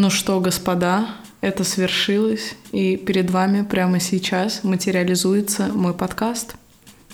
Ну что, господа, это свершилось, и перед вами прямо сейчас материализуется мой подкаст –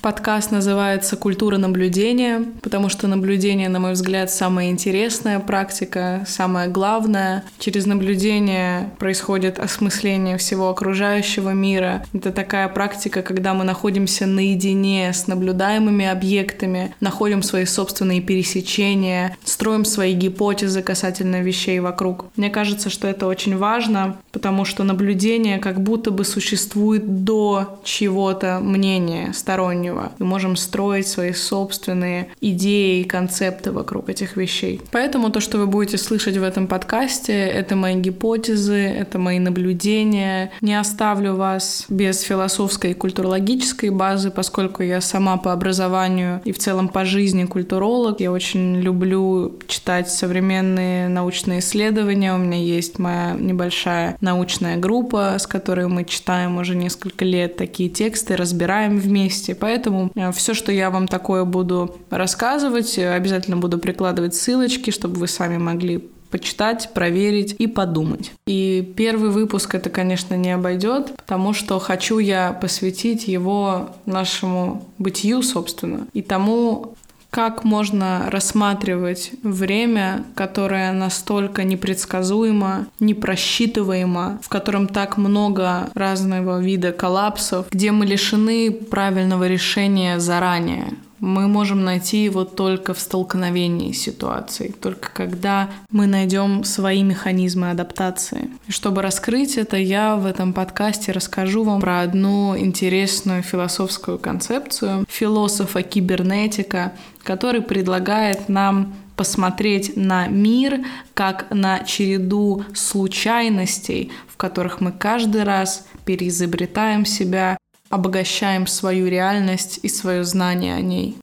Подкаст называется «Культура наблюдения», потому что наблюдение, на мой взгляд, самая интересная практика, самое главное. Через наблюдение происходит осмысление всего окружающего мира. Это такая практика, когда мы находимся наедине с наблюдаемыми объектами, находим свои собственные пересечения, строим свои гипотезы касательно вещей вокруг. Мне кажется, что это очень важно, потому что наблюдение как будто бы существует до чего-то мнения стороннего внутреннего. Мы можем строить свои собственные идеи и концепты вокруг этих вещей. Поэтому то, что вы будете слышать в этом подкасте, это мои гипотезы, это мои наблюдения. Не оставлю вас без философской и культурологической базы, поскольку я сама по образованию и в целом по жизни культуролог. Я очень люблю читать современные научные исследования. У меня есть моя небольшая научная группа, с которой мы читаем уже несколько лет такие тексты, разбираем вместе. Поэтому Поэтому э, все, что я вам такое буду рассказывать, э, обязательно буду прикладывать ссылочки, чтобы вы сами могли почитать, проверить и подумать. И первый выпуск это, конечно, не обойдет, потому что хочу я посвятить его нашему бытию, собственно, и тому, как можно рассматривать время, которое настолько непредсказуемо, непросчитываемо, в котором так много разного вида коллапсов, где мы лишены правильного решения заранее мы можем найти его только в столкновении ситуаций, только когда мы найдем свои механизмы адаптации. И чтобы раскрыть это, я в этом подкасте расскажу вам про одну интересную философскую концепцию философа-кибернетика, который предлагает нам посмотреть на мир как на череду случайностей, в которых мы каждый раз переизобретаем себя обогащаем свою реальность и свое знание о ней.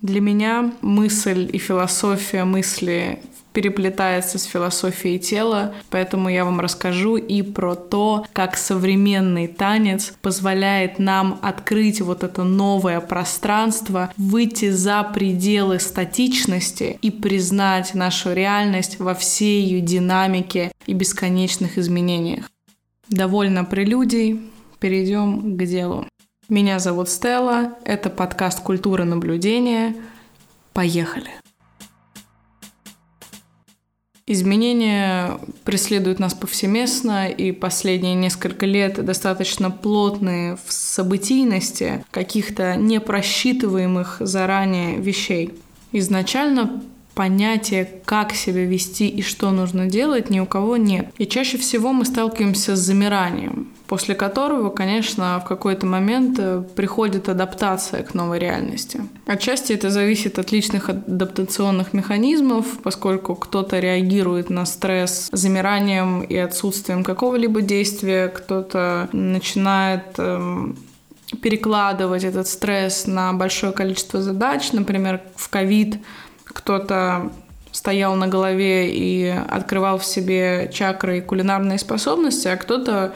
Для меня мысль и философия мысли переплетается с философией тела, поэтому я вам расскажу и про то, как современный танец позволяет нам открыть вот это новое пространство, выйти за пределы статичности и признать нашу реальность во всей ее динамике и бесконечных изменениях. Довольно прелюдий, перейдем к делу. Меня зовут Стелла, это подкаст «Культура наблюдения». Поехали! Изменения преследуют нас повсеместно, и последние несколько лет достаточно плотные в событийности каких-то непросчитываемых заранее вещей. Изначально понятия, как себя вести и что нужно делать, ни у кого нет. И чаще всего мы сталкиваемся с замиранием, после которого, конечно, в какой-то момент э, приходит адаптация к новой реальности. Отчасти это зависит от личных адаптационных механизмов, поскольку кто-то реагирует на стресс замиранием и отсутствием какого-либо действия, кто-то начинает эм, перекладывать этот стресс на большое количество задач. Например, в ковид кто-то стоял на голове и открывал в себе чакры и кулинарные способности, а кто-то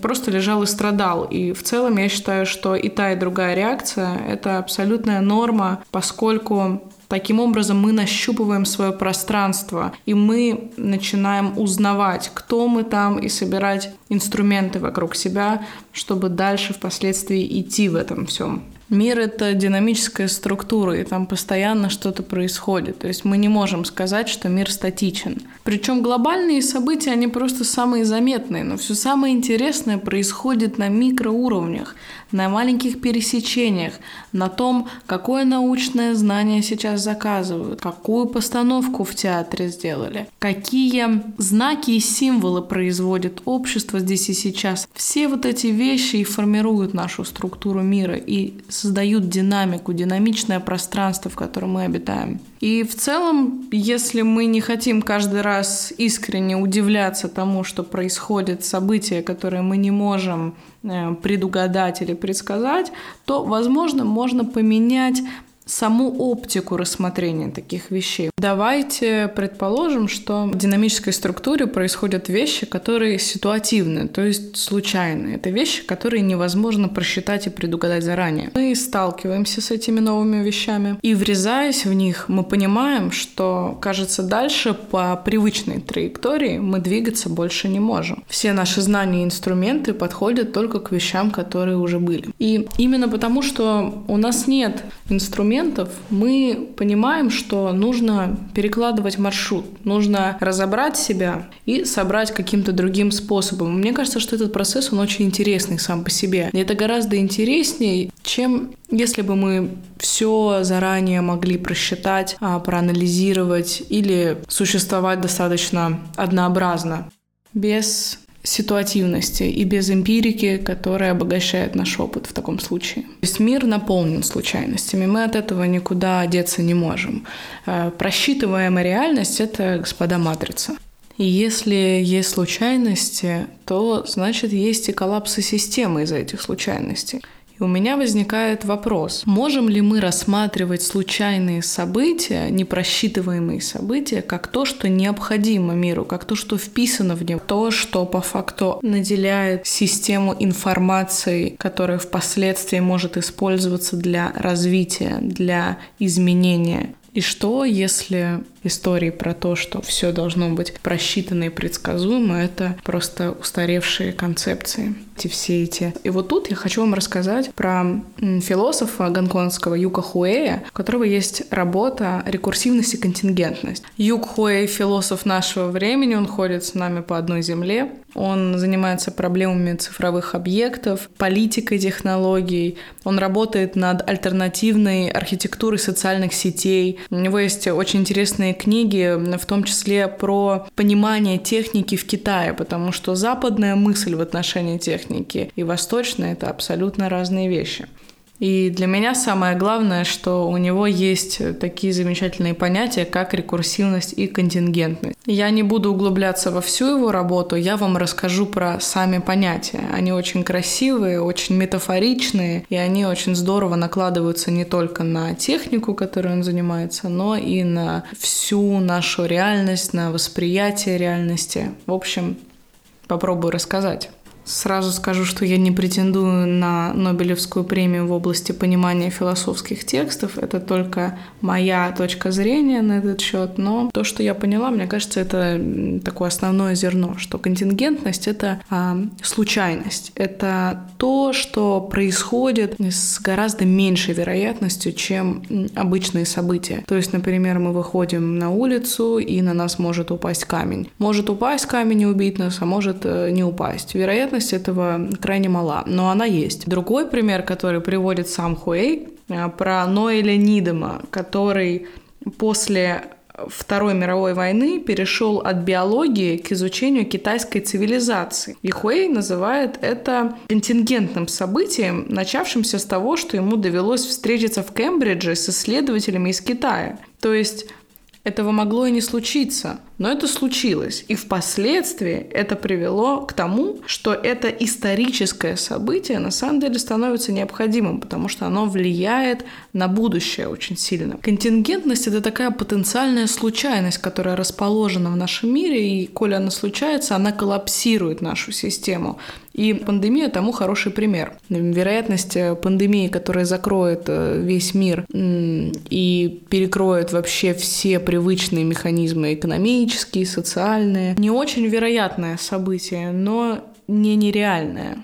просто лежал и страдал. И в целом я считаю, что и та, и другая реакция — это абсолютная норма, поскольку Таким образом, мы нащупываем свое пространство, и мы начинаем узнавать, кто мы там, и собирать инструменты вокруг себя, чтобы дальше впоследствии идти в этом всем. Мир — это динамическая структура, и там постоянно что-то происходит. То есть мы не можем сказать, что мир статичен. Причем глобальные события, они просто самые заметные, но все самое интересное происходит на микроуровнях, на маленьких пересечениях, на том, какое научное знание сейчас заказывают, какую постановку в театре сделали, какие знаки и символы производит общество здесь и сейчас. Все вот эти вещи и формируют нашу структуру мира и создают динамику, динамичное пространство, в котором мы обитаем. И в целом, если мы не хотим каждый раз искренне удивляться тому, что происходит события, которые мы не можем предугадать или предсказать, то, возможно, можно поменять саму оптику рассмотрения таких вещей. Давайте предположим, что в динамической структуре происходят вещи, которые ситуативны, то есть случайные. Это вещи, которые невозможно просчитать и предугадать заранее. Мы сталкиваемся с этими новыми вещами, и врезаясь в них, мы понимаем, что, кажется, дальше по привычной траектории мы двигаться больше не можем. Все наши знания и инструменты подходят только к вещам, которые уже были. И именно потому, что у нас нет инструментов, моментов мы понимаем, что нужно перекладывать маршрут, нужно разобрать себя и собрать каким-то другим способом. Мне кажется, что этот процесс, он очень интересный сам по себе. И это гораздо интереснее, чем если бы мы все заранее могли просчитать, а, проанализировать или существовать достаточно однообразно, без ситуативности и без эмпирики, которая обогащает наш опыт в таком случае. То есть мир наполнен случайностями, мы от этого никуда деться не можем. Э, просчитываемая реальность — это, господа, матрица. И если есть случайности, то значит есть и коллапсы системы из-за этих случайностей. У меня возникает вопрос, можем ли мы рассматривать случайные события, непросчитываемые события, как то, что необходимо миру, как то, что вписано в него, то, что по факту наделяет систему информации, которая впоследствии может использоваться для развития, для изменения. И что, если истории про то, что все должно быть просчитано и предсказуемо, это просто устаревшие концепции, эти все эти. И вот тут я хочу вам рассказать про философа гонконгского Юка Хуэя, у которого есть работа «Рекурсивность и контингентность». Юк Хуэй — философ нашего времени, он ходит с нами по одной земле, он занимается проблемами цифровых объектов, политикой технологий, он работает над альтернативной архитектурой социальных сетей. У него есть очень интересные интересные книги, в том числе про понимание техники в Китае, потому что западная мысль в отношении техники и восточная — это абсолютно разные вещи. И для меня самое главное, что у него есть такие замечательные понятия, как рекурсивность и контингентность. Я не буду углубляться во всю его работу, я вам расскажу про сами понятия. Они очень красивые, очень метафоричные, и они очень здорово накладываются не только на технику, которой он занимается, но и на всю нашу реальность, на восприятие реальности. В общем, попробую рассказать. Сразу скажу, что я не претендую на Нобелевскую премию в области понимания философских текстов. Это только моя точка зрения на этот счет. Но то, что я поняла, мне кажется, это такое основное зерно, что контингентность — это а, случайность. Это то, что происходит с гораздо меньшей вероятностью, чем обычные события. То есть, например, мы выходим на улицу, и на нас может упасть камень. Может упасть камень и убить нас, а может э, не упасть. Вероятно вероятность этого крайне мала, но она есть. Другой пример, который приводит сам Хуэй, э, про Ноэля Нидема, который после Второй мировой войны перешел от биологии к изучению китайской цивилизации. И Хуэй называет это контингентным событием, начавшимся с того, что ему довелось встретиться в Кембридже с исследователями из Китая. То есть этого могло и не случиться, но это случилось. И впоследствии это привело к тому, что это историческое событие на самом деле становится необходимым, потому что оно влияет на будущее очень сильно. Контингентность — это такая потенциальная случайность, которая расположена в нашем мире, и коли она случается, она коллапсирует нашу систему. И пандемия тому хороший пример. Вероятность э, пандемии, которая закроет э, весь мир и перекроет вообще все привычные механизмы экономические, социальные, не очень вероятное событие, но не нереальное.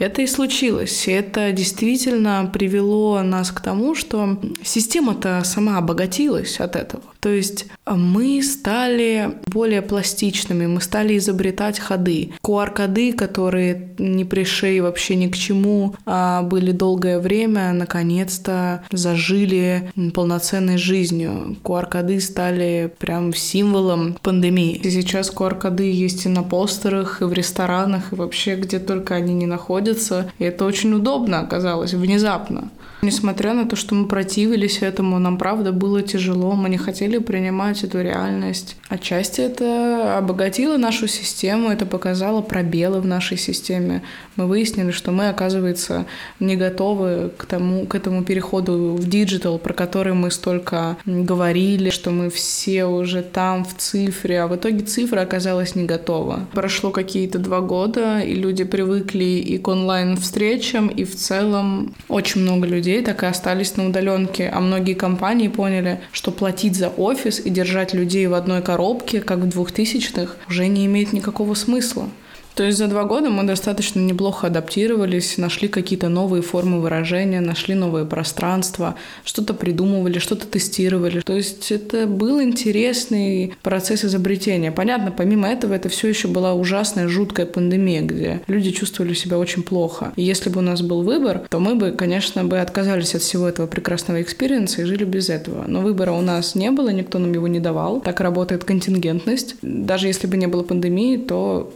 Это и случилось. И это действительно привело нас к тому, что система-то сама обогатилась от этого. То есть а, мы стали более пластичными, мы стали изобретать ходы. QR-коды, которые не пришли вообще ни к чему, а были долгое время, наконец-то зажили полноценной жизнью. QR-коды стали прям символом пандемии. И сейчас QR-коды есть и на постерах, и в ресторанах, и вообще где только они не находятся. И это очень удобно оказалось внезапно. Несмотря на то, что мы противились этому, нам правда было тяжело, мы не хотели принимать эту реальность. Отчасти это обогатило нашу систему, это показало пробелы в нашей системе. Мы выяснили, что мы, оказывается, не готовы к, тому, к этому переходу в digital, про который мы столько говорили, что мы все уже там в цифре, а в итоге цифра оказалась не готова. Прошло какие-то два года, и люди привыкли и к онлайн-встречам, и в целом очень много людей так и остались на удаленке, а многие компании поняли, что платить за офис и держать людей в одной коробке, как в 2000-х, уже не имеет никакого смысла. То есть за два года мы достаточно неплохо адаптировались, нашли какие-то новые формы выражения, нашли новые пространства, что-то придумывали, что-то тестировали. То есть это был интересный процесс изобретения. Понятно, помимо этого это все еще была ужасная, жуткая пандемия, где люди чувствовали себя очень плохо. И если бы у нас был выбор, то мы бы, конечно, бы отказались от всего этого прекрасного experience а и жили без этого. Но выбора у нас не было, никто нам его не давал. Так работает контингентность. Даже если бы не было пандемии, то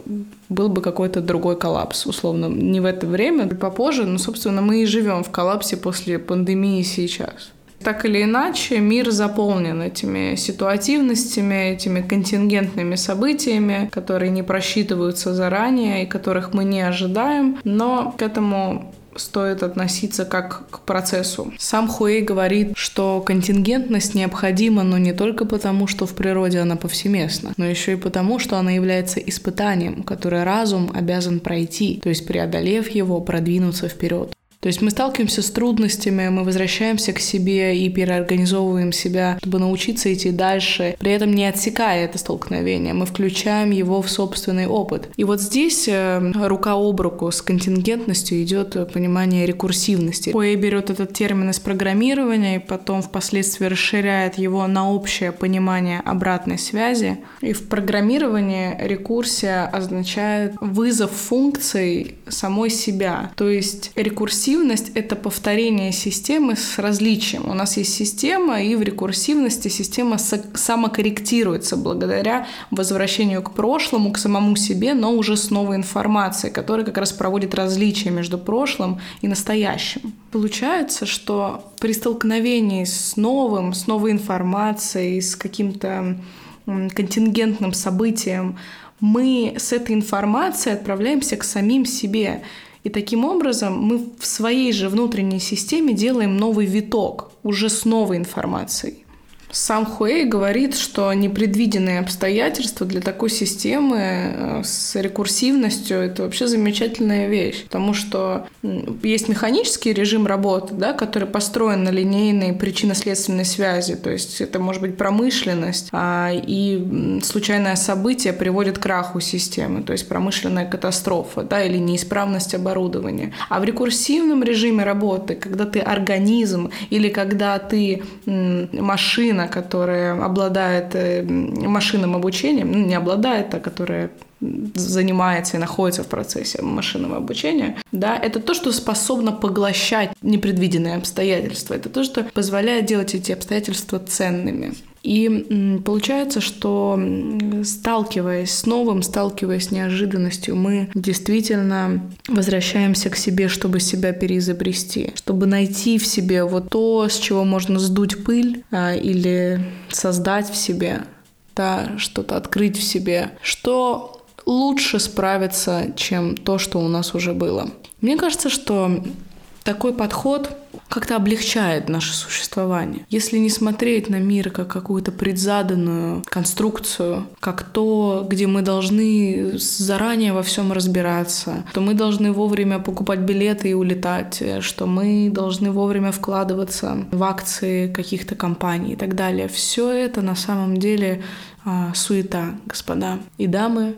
был бы какой-то другой коллапс, условно, не в это время, попозже, но, собственно, мы и живем в коллапсе после пандемии сейчас. Так или иначе, мир заполнен этими ситуативностями, этими контингентными событиями, которые не просчитываются заранее и которых мы не ожидаем, но к этому стоит относиться как к процессу. Сам Хуэй говорит, что контингентность необходима, но не только потому, что в природе она повсеместна, но еще и потому, что она является испытанием, которое разум обязан пройти, то есть преодолев его, продвинуться вперед. То есть мы сталкиваемся с трудностями, мы возвращаемся к себе и переорганизовываем себя, чтобы научиться идти дальше, при этом не отсекая это столкновение. Мы включаем его в собственный опыт. И вот здесь э, рука об руку с контингентностью идет понимание рекурсивности. Хуэй берет этот термин из программирования и потом впоследствии расширяет его на общее понимание обратной связи. И в программировании рекурсия означает вызов функций самой себя. То есть рекурсивность рекурсивность — это повторение системы с различием. У нас есть система, и в рекурсивности система самокорректируется благодаря возвращению к прошлому, к самому себе, но уже с новой информацией, которая как раз проводит различия между прошлым и настоящим. Получается, что при столкновении с новым, с новой информацией, с каким-то контингентным событием, мы с этой информацией отправляемся к самим себе. И таким образом мы в своей же внутренней системе делаем новый виток уже с новой информацией. Сам Хуэй говорит, что непредвиденные обстоятельства для такой системы э, с рекурсивностью – это вообще замечательная вещь, потому что есть механический режим работы, да, который построен на линейной причинно-следственной связи, то есть это может быть промышленность, а, и случайное событие приводит к краху системы, то есть промышленная катастрофа да, или неисправность оборудования. А в рекурсивном режиме работы, когда ты организм или когда ты машина, которая обладает э, машинным обучением, ну, не обладает, а которая занимается и находится в процессе машинного обучения, да, это то, что способно поглощать непредвиденные обстоятельства. Это то, что позволяет делать эти обстоятельства ценными. И получается, что сталкиваясь с новым, сталкиваясь с неожиданностью, мы действительно возвращаемся к себе, чтобы себя переизобрести, чтобы найти в себе вот то, с чего можно сдуть пыль а, или создать в себе, да, что-то открыть в себе, что лучше справиться, чем то, что у нас уже было. Мне кажется, что такой подход как-то облегчает наше существование. Если не смотреть на мир как какую-то предзаданную конструкцию, как то, где мы должны заранее во всем разбираться, то мы должны вовремя покупать билеты и улетать, что мы должны вовремя вкладываться в акции каких-то компаний и так далее. Все это на самом деле а, суета, господа и дамы.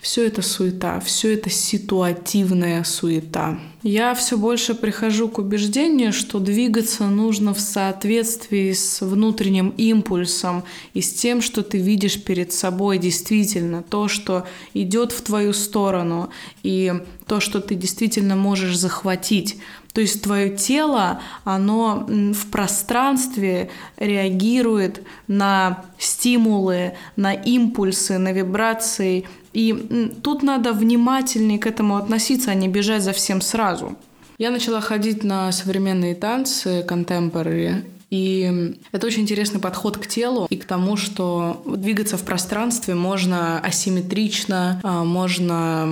Все это суета, все это ситуативная суета. Я все больше прихожу к убеждению, что двигаться нужно в соответствии с внутренним импульсом и с тем, что ты видишь перед собой действительно, то, что идет в твою сторону, и то, что ты действительно можешь захватить. То есть твое тело, оно в пространстве реагирует на стимулы, на импульсы, на вибрации и тут надо внимательнее к этому относиться, а не бежать за всем сразу. Я начала ходить на современные танцы, контемпорари, И это очень интересный подход к телу и к тому, что двигаться в пространстве можно асимметрично, а, можно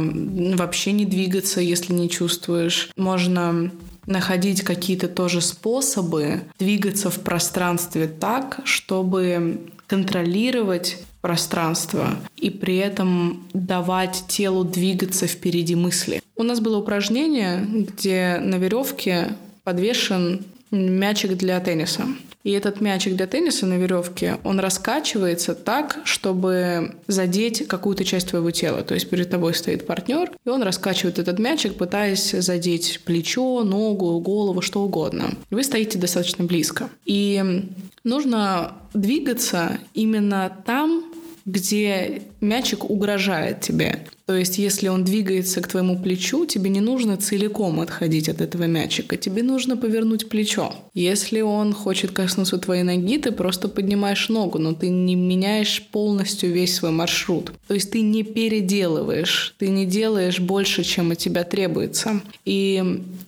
вообще не двигаться, если не чувствуешь, можно находить какие-то тоже способы двигаться в пространстве так, чтобы контролировать пространство и при этом давать телу двигаться впереди мысли. У нас было упражнение, где на веревке подвешен мячик для тенниса. И этот мячик для тенниса на веревке, он раскачивается так, чтобы задеть какую-то часть твоего тела. То есть перед тобой стоит партнер, и он раскачивает этот мячик, пытаясь задеть плечо, ногу, голову, что угодно. Вы стоите достаточно близко. И нужно двигаться именно там, где мячик угрожает тебе. То есть, если он двигается к твоему плечу, тебе не нужно целиком отходить от этого мячика, тебе нужно повернуть плечо. Если он хочет коснуться твоей ноги, ты просто поднимаешь ногу, но ты не меняешь полностью весь свой маршрут. То есть ты не переделываешь, ты не делаешь больше, чем от тебя требуется. И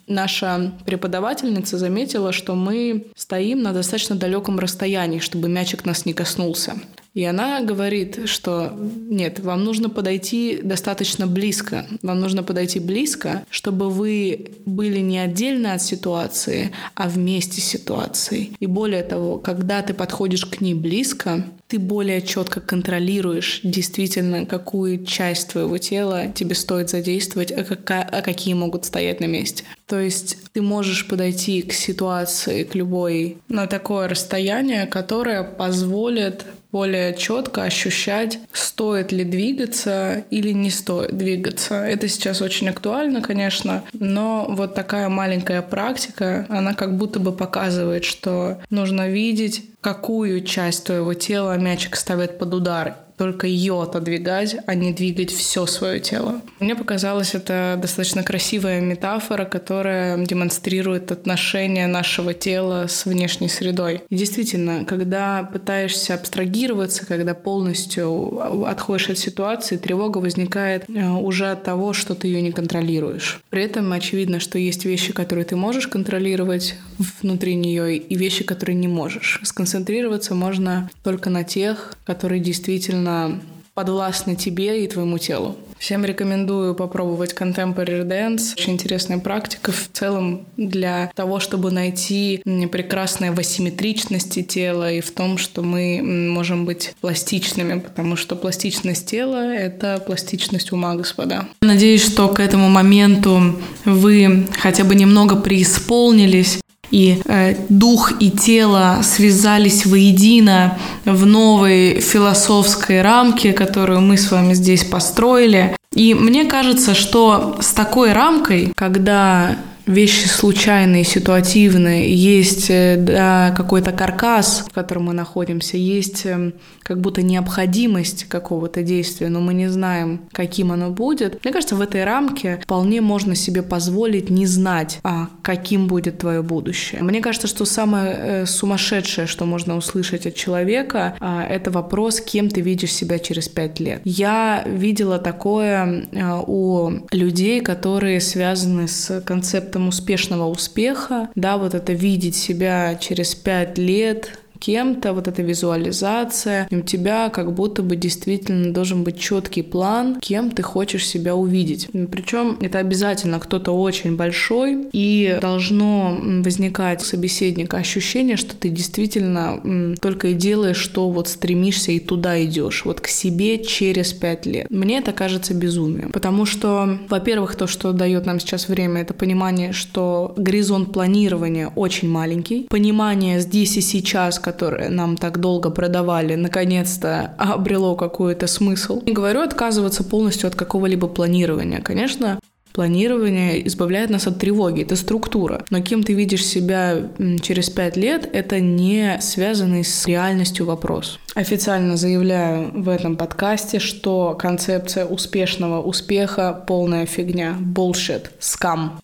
наша преподавательница заметила, что мы стоим на достаточно далеком расстоянии, чтобы мячик нас не коснулся. И она говорит, что нет, вам нужно подойти достаточно близко. Вам нужно подойти близко, чтобы вы были не отдельно от ситуации, а вместе с ситуацией. И более того, когда ты подходишь к ней близко, ты более четко контролируешь действительно, какую часть твоего тела тебе стоит задействовать, а, какая, а какие могут стоять на месте. То есть ты можешь подойти к ситуации, к любой, на такое расстояние, которое позволит более четко ощущать, стоит ли двигаться или не стоит двигаться. Это сейчас очень актуально, конечно, но вот такая маленькая практика, она как будто бы показывает, что нужно видеть, какую часть твоего тела мячик ставит под удар только ее отодвигать, а не двигать все свое тело. Мне показалось это достаточно красивая метафора, которая демонстрирует отношение нашего тела с внешней средой. И действительно, когда пытаешься абстрагироваться, когда полностью отходишь от ситуации, тревога возникает э, уже от того, что ты ее не контролируешь. При этом очевидно, что есть вещи, которые ты можешь контролировать внутри нее, и вещи, которые не можешь. Сконцентрироваться можно только на тех, которые действительно совершенно подвластны тебе и твоему телу. Всем рекомендую попробовать Contemporary Dance. Очень интересная практика в целом для того, чтобы найти прекрасное в асимметричности тела и в том, что мы можем быть пластичными, потому что пластичность тела — это пластичность ума, господа. Надеюсь, что к этому моменту вы хотя бы немного преисполнились и э, дух и тело связались воедино в новой философской рамке, которую мы с вами здесь построили. И мне кажется, что с такой рамкой, когда вещи случайные, ситуативные, есть э, да, какой-то каркас, в котором мы находимся, есть эм, как будто необходимость какого-то действия, но мы не знаем, каким оно будет. Мне кажется, в этой рамке вполне можно себе позволить не знать, а каким будет твое будущее. Мне кажется, что самое э, сумасшедшее, что можно услышать от человека, э, это вопрос, кем ты видишь себя через пять лет. Я видела такое э, у людей, которые связаны с концептом успешного успеха, да, вот это видеть себя через пять лет, кем-то, вот эта визуализация, у тебя как будто бы действительно должен быть четкий план, кем ты хочешь себя увидеть. Причем это обязательно кто-то очень большой, и должно возникать у собеседника ощущение, что ты действительно только и делаешь, что вот стремишься и туда идешь, вот к себе через пять лет. Мне это кажется безумием, потому что, во-первых, то, что дает нам сейчас время, это понимание, что горизонт планирования очень маленький, понимание здесь и сейчас, которое нам так долго продавали, наконец-то обрело какой-то смысл. Не говорю отказываться полностью от какого-либо планирования. Конечно, Планирование избавляет нас от тревоги, это структура. Но кем ты видишь себя через пять лет, это не связанный с реальностью вопрос. Официально заявляю в этом подкасте, что концепция успешного успеха — полная фигня, bullshit, скам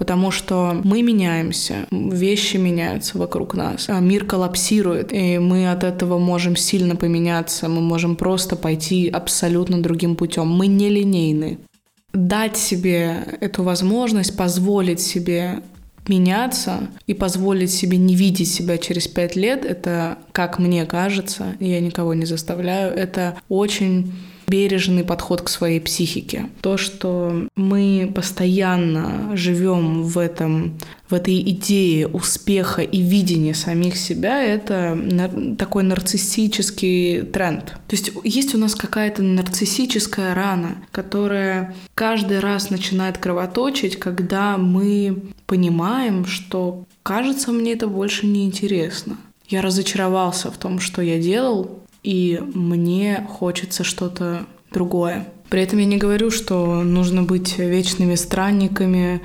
потому что мы меняемся, вещи меняются вокруг нас, а мир коллапсирует, и мы от этого можем сильно поменяться, мы можем просто пойти абсолютно другим путем. Мы не линейны. Дать себе эту возможность, позволить себе меняться и позволить себе не видеть себя через пять лет, это, как мне кажется, я никого не заставляю, это очень бережный подход к своей психике. То, что мы постоянно живем в этом в этой идее успеха и видения самих себя, это такой нарциссический тренд. То есть есть у нас какая-то нарциссическая рана, которая каждый раз начинает кровоточить, когда мы понимаем, что кажется, мне это больше не интересно. Я разочаровался в том, что я делал, и мне хочется что-то другое. При этом я не говорю, что нужно быть вечными странниками,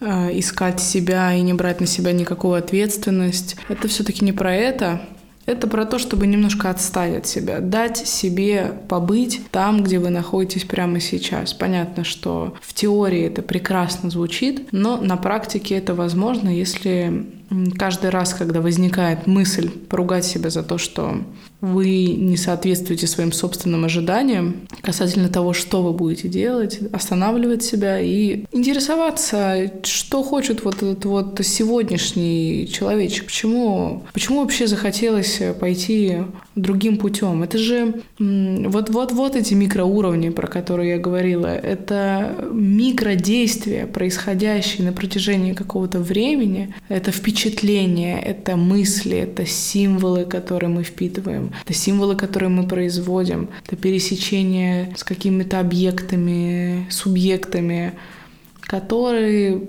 э, искать себя и не брать на себя никакую ответственность. Это все-таки не про это. Это про то, чтобы немножко отстать от себя, дать себе побыть там, где вы находитесь прямо сейчас. Понятно, что в теории это прекрасно звучит, но на практике это возможно, если каждый раз, когда возникает мысль поругать себя за то, что вы не соответствуете своим собственным ожиданиям касательно того, что вы будете делать, останавливать себя и интересоваться, что хочет вот этот вот сегодняшний человечек, почему, почему вообще захотелось пойти другим путем. Это же вот-вот-вот эти микроуровни, про которые я говорила, это микродействия, происходящие на протяжении какого-то времени, это впечатления, это мысли, это символы, которые мы впитываем, это символы, которые мы производим, это пересечение с какими-то объектами, субъектами, которые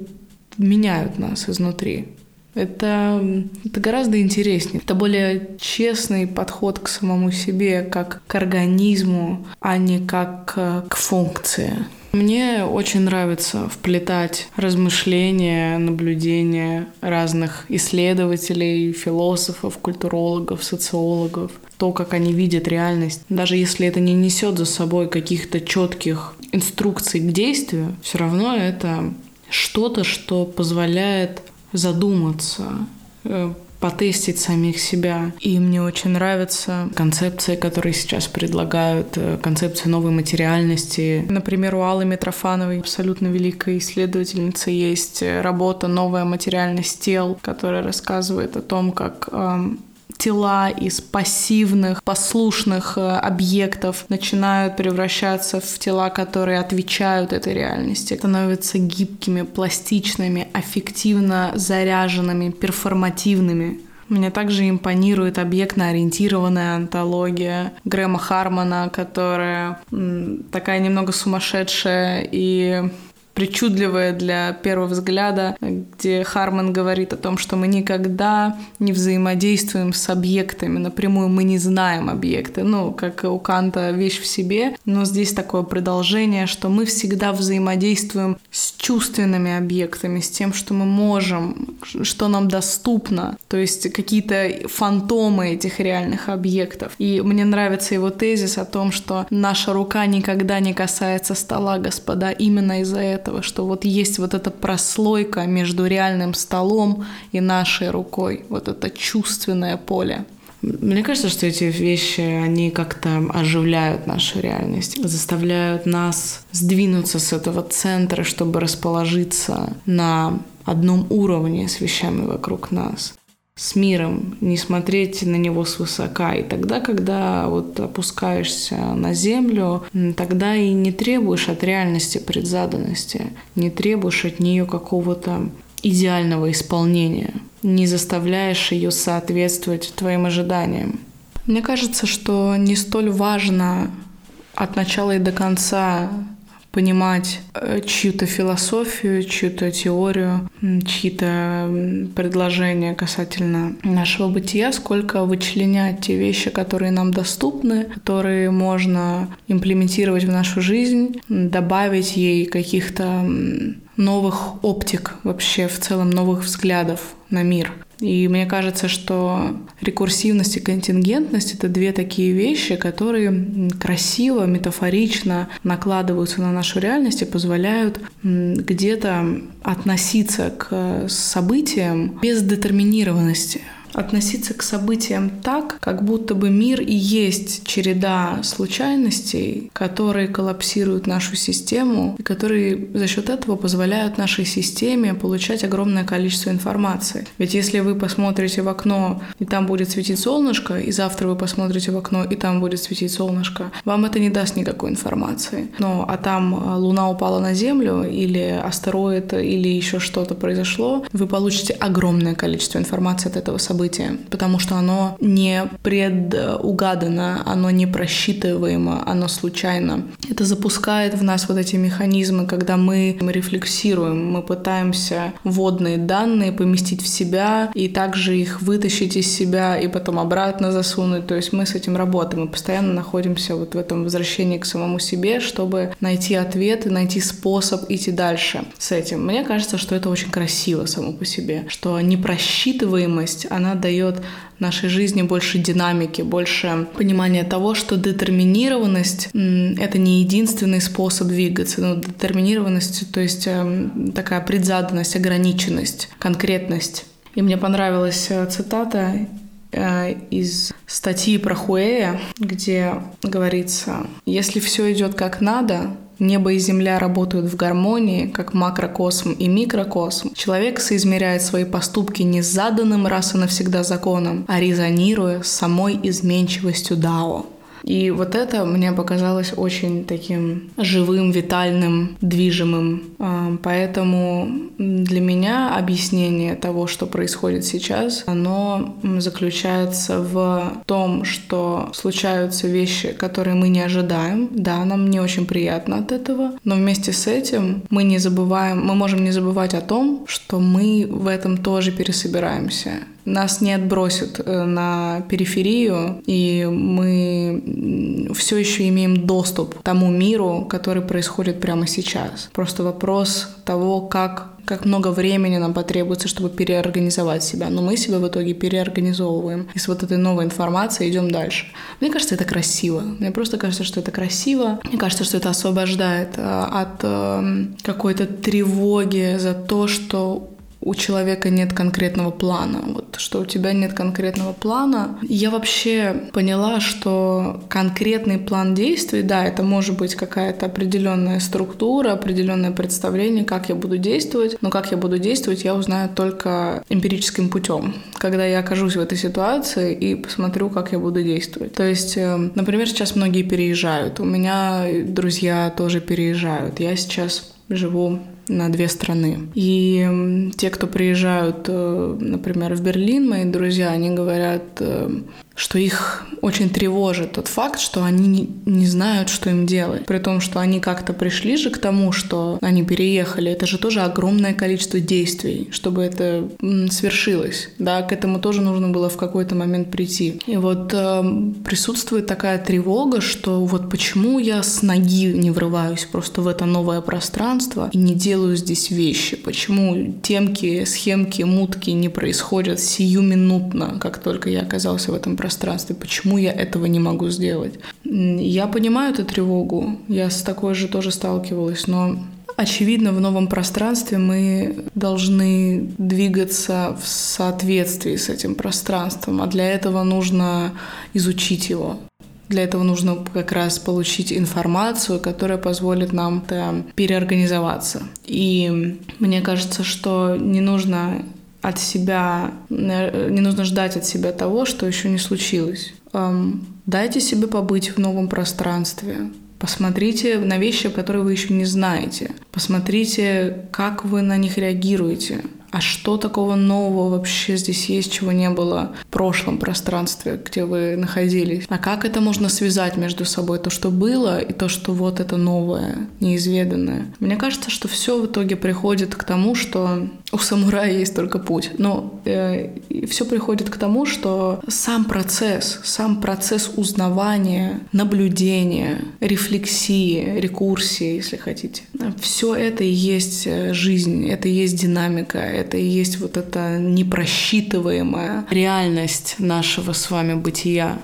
меняют нас изнутри. Это, это гораздо интереснее. Это более честный подход к самому себе, как к организму, а не как к функции. Мне очень нравится вплетать размышления, наблюдения разных исследователей, философов, культурологов, социологов, то, как они видят реальность. Даже если это не несет за собой каких-то четких инструкций к действию, все равно это что-то, что позволяет задуматься, э, потестить самих себя. И мне очень нравятся концепции, которые сейчас предлагают, э, концепции новой материальности. Например, у Аллы Митрофановой, абсолютно великой исследовательницы, есть работа «Новая материальность тел», которая рассказывает о том, как тела из пассивных, послушных э, объектов начинают превращаться в тела, которые отвечают этой реальности, становятся гибкими, пластичными, аффективно заряженными, перформативными. Мне также импонирует объектно-ориентированная антология Грэма Хармона, которая такая немного сумасшедшая и причудливое для первого взгляда, где Харман говорит о том, что мы никогда не взаимодействуем с объектами напрямую, мы не знаем объекты. Ну, как у Канта вещь в себе, но здесь такое продолжение, что мы всегда взаимодействуем с чувственными объектами, с тем, что мы можем, что нам доступно, то есть какие-то фантомы этих реальных объектов. И мне нравится его тезис о том, что наша рука никогда не касается стола, господа, именно из-за этого этого, что вот есть вот эта прослойка между реальным столом и нашей рукой, вот это чувственное поле. Мне кажется, что эти вещи, они как-то оживляют нашу реальность, заставляют нас сдвинуться с этого центра, чтобы расположиться на одном уровне с вещами вокруг нас с миром, не смотреть на него свысока. И тогда, когда вот опускаешься на землю, тогда и не требуешь от реальности предзаданности, не требуешь от нее какого-то идеального исполнения, не заставляешь ее соответствовать твоим ожиданиям. Мне кажется, что не столь важно от начала и до конца понимать э, чью-то философию, чью-то теорию, чьи-то предложения касательно нашего бытия, сколько вычленять те вещи, которые нам доступны, которые можно имплементировать в нашу жизнь, добавить ей каких-то новых оптик вообще в целом, новых взглядов на мир. И мне кажется, что рекурсивность и контингентность — это две такие вещи, которые красиво, метафорично накладываются на нашу реальность и позволяют где-то относиться к событиям без детерминированности. Относиться к событиям так, как будто бы мир и есть череда случайностей, которые коллапсируют нашу систему и которые за счет этого позволяют нашей системе получать огромное количество информации. Ведь если вы посмотрите в окно, и там будет светить солнышко, и завтра вы посмотрите в окно, и там будет светить солнышко, вам это не даст никакой информации. Но а там э, Луна упала на Землю, или астероид, или еще что-то произошло, вы получите огромное количество информации от этого события, потому что оно не предугадано, оно не просчитываемо, оно случайно. Это запускает в нас вот эти механизмы, когда мы рефлексируем, мы пытаемся вводные данные поместить в себя и также их вытащить из себя и потом обратно засунуть. То есть мы с этим работаем, мы постоянно находимся вот в этом возвращении к самому себе, чтобы найти ответ найти способ идти дальше с этим. Мне кажется, что это очень красиво само по себе, что непросчитываемость, она дает нашей жизни больше динамики, больше понимания того, что детерминированность — это не единственный способ двигаться. Но детерминированность, то есть эм, такая предзаданность, ограниченность, конкретность. И мне понравилась э, цитата э, из статьи про Хуэя, где говорится, если все идет как надо, Небо и Земля работают в гармонии, как макрокосм и микрокосм. Человек соизмеряет свои поступки не с заданным раз и навсегда законом, а резонируя с самой изменчивостью Дао. И вот это мне показалось очень таким живым, витальным, движимым. А, поэтому для меня объяснение того, что происходит сейчас, оно заключается в том, что случаются вещи, которые мы не ожидаем. Да, нам не очень приятно от этого, но вместе с этим мы не забываем, мы можем не забывать о том, что мы в этом тоже пересобираемся нас не отбросят э, на периферию, и мы все еще имеем доступ к тому миру, который происходит прямо сейчас. Просто вопрос того, как как много времени нам потребуется, чтобы переорганизовать себя. Но мы себя в итоге переорганизовываем. И с вот этой новой информацией идем дальше. Мне кажется, это красиво. Мне просто кажется, что это красиво. Мне кажется, что это освобождает э, от э, какой-то тревоги за то, что у человека нет конкретного плана, вот что у тебя нет конкретного плана. Я вообще поняла, что конкретный план действий, да, это может быть какая-то определенная структура, определенное представление, как я буду действовать, но как я буду действовать, я узнаю только эмпирическим путем, когда я окажусь в этой ситуации и посмотрю, как я буду действовать. То есть, э, например, сейчас многие переезжают, у меня друзья тоже переезжают, я сейчас живу на две страны. И те, кто приезжают, э, например, в Берлин, мои друзья, они говорят, э, что их очень тревожит тот факт, что они не знают, что им делать. При том, что они как-то пришли же к тому, что они переехали. Это же тоже огромное количество действий, чтобы это свершилось. Да, к этому тоже нужно было в какой-то момент прийти. И вот э, присутствует такая тревога, что вот почему я с ноги не врываюсь просто в это новое пространство и не делаю здесь вещи? Почему темки, схемки, мутки не происходят сиюминутно, как только я оказался в этом пространстве? Пространстве, почему я этого не могу сделать. Я понимаю эту тревогу, я с такой же тоже сталкивалась, но Очевидно, в новом пространстве мы должны двигаться в соответствии с этим пространством, а для этого нужно изучить его. Для этого нужно как раз получить информацию, которая позволит нам переорганизоваться. И мне кажется, что не нужно от себя, э, не нужно ждать от себя того, что еще не случилось. Дайте себе побыть в новом пространстве. Посмотрите на вещи, которые вы еще не знаете. Посмотрите, как вы на них реагируете а что такого нового вообще здесь есть, чего не было в прошлом пространстве, где вы находились? А как это можно связать между собой, то, что было, и то, что вот это новое, неизведанное? Мне кажется, что все в итоге приходит к тому, что у самурая есть только путь. Но э, все приходит к тому, что сам процесс, сам процесс узнавания, наблюдения, рефлексии, рекурсии, если хотите, все это и есть э, жизнь, это и есть динамика, это и есть вот эта непросчитываемая реальность нашего с вами бытия.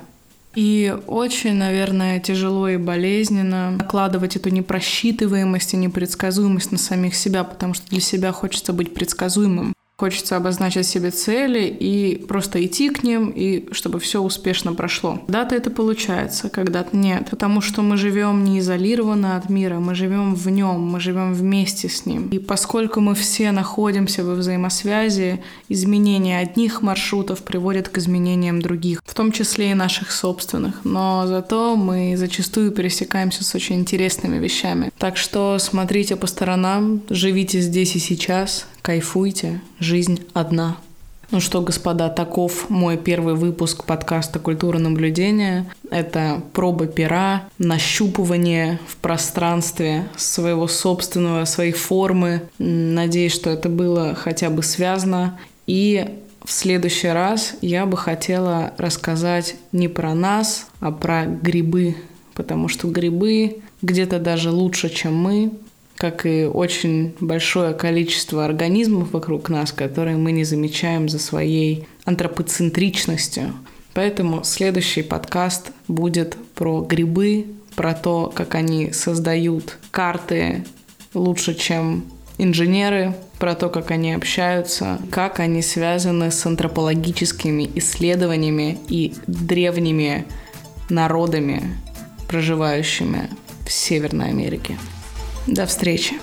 И очень, наверное, тяжело и болезненно накладывать эту непросчитываемость и непредсказуемость на самих себя, потому что для себя хочется быть предсказуемым. Хочется обозначить себе цели и просто идти к ним, и чтобы все успешно прошло. Когда-то это получается, когда-то нет. Потому что мы живем не изолированно от мира, мы живем в нем, мы живем вместе с ним. И поскольку мы все находимся во взаимосвязи, изменение одних маршрутов приводит к изменениям других, в том числе и наших собственных. Но зато мы зачастую пересекаемся с очень интересными вещами. Так что смотрите по сторонам, живите здесь и сейчас, Кайфуйте, жизнь одна. Ну что, господа, таков мой первый выпуск подкаста «Культура наблюдения». Это проба пера, нащупывание в пространстве своего собственного, своей формы. Надеюсь, что это было хотя бы связано. И в следующий раз я бы хотела рассказать не про нас, а про грибы, потому что грибы где-то даже лучше, чем мы, как и очень большое количество организмов вокруг нас, которые мы не замечаем за своей антропоцентричностью. Поэтому следующий подкаст будет про грибы, про то, как они создают карты лучше, чем инженеры, про то, как они общаются, как они связаны с антропологическими исследованиями и древними народами, проживающими в Северной Америке. До встречи.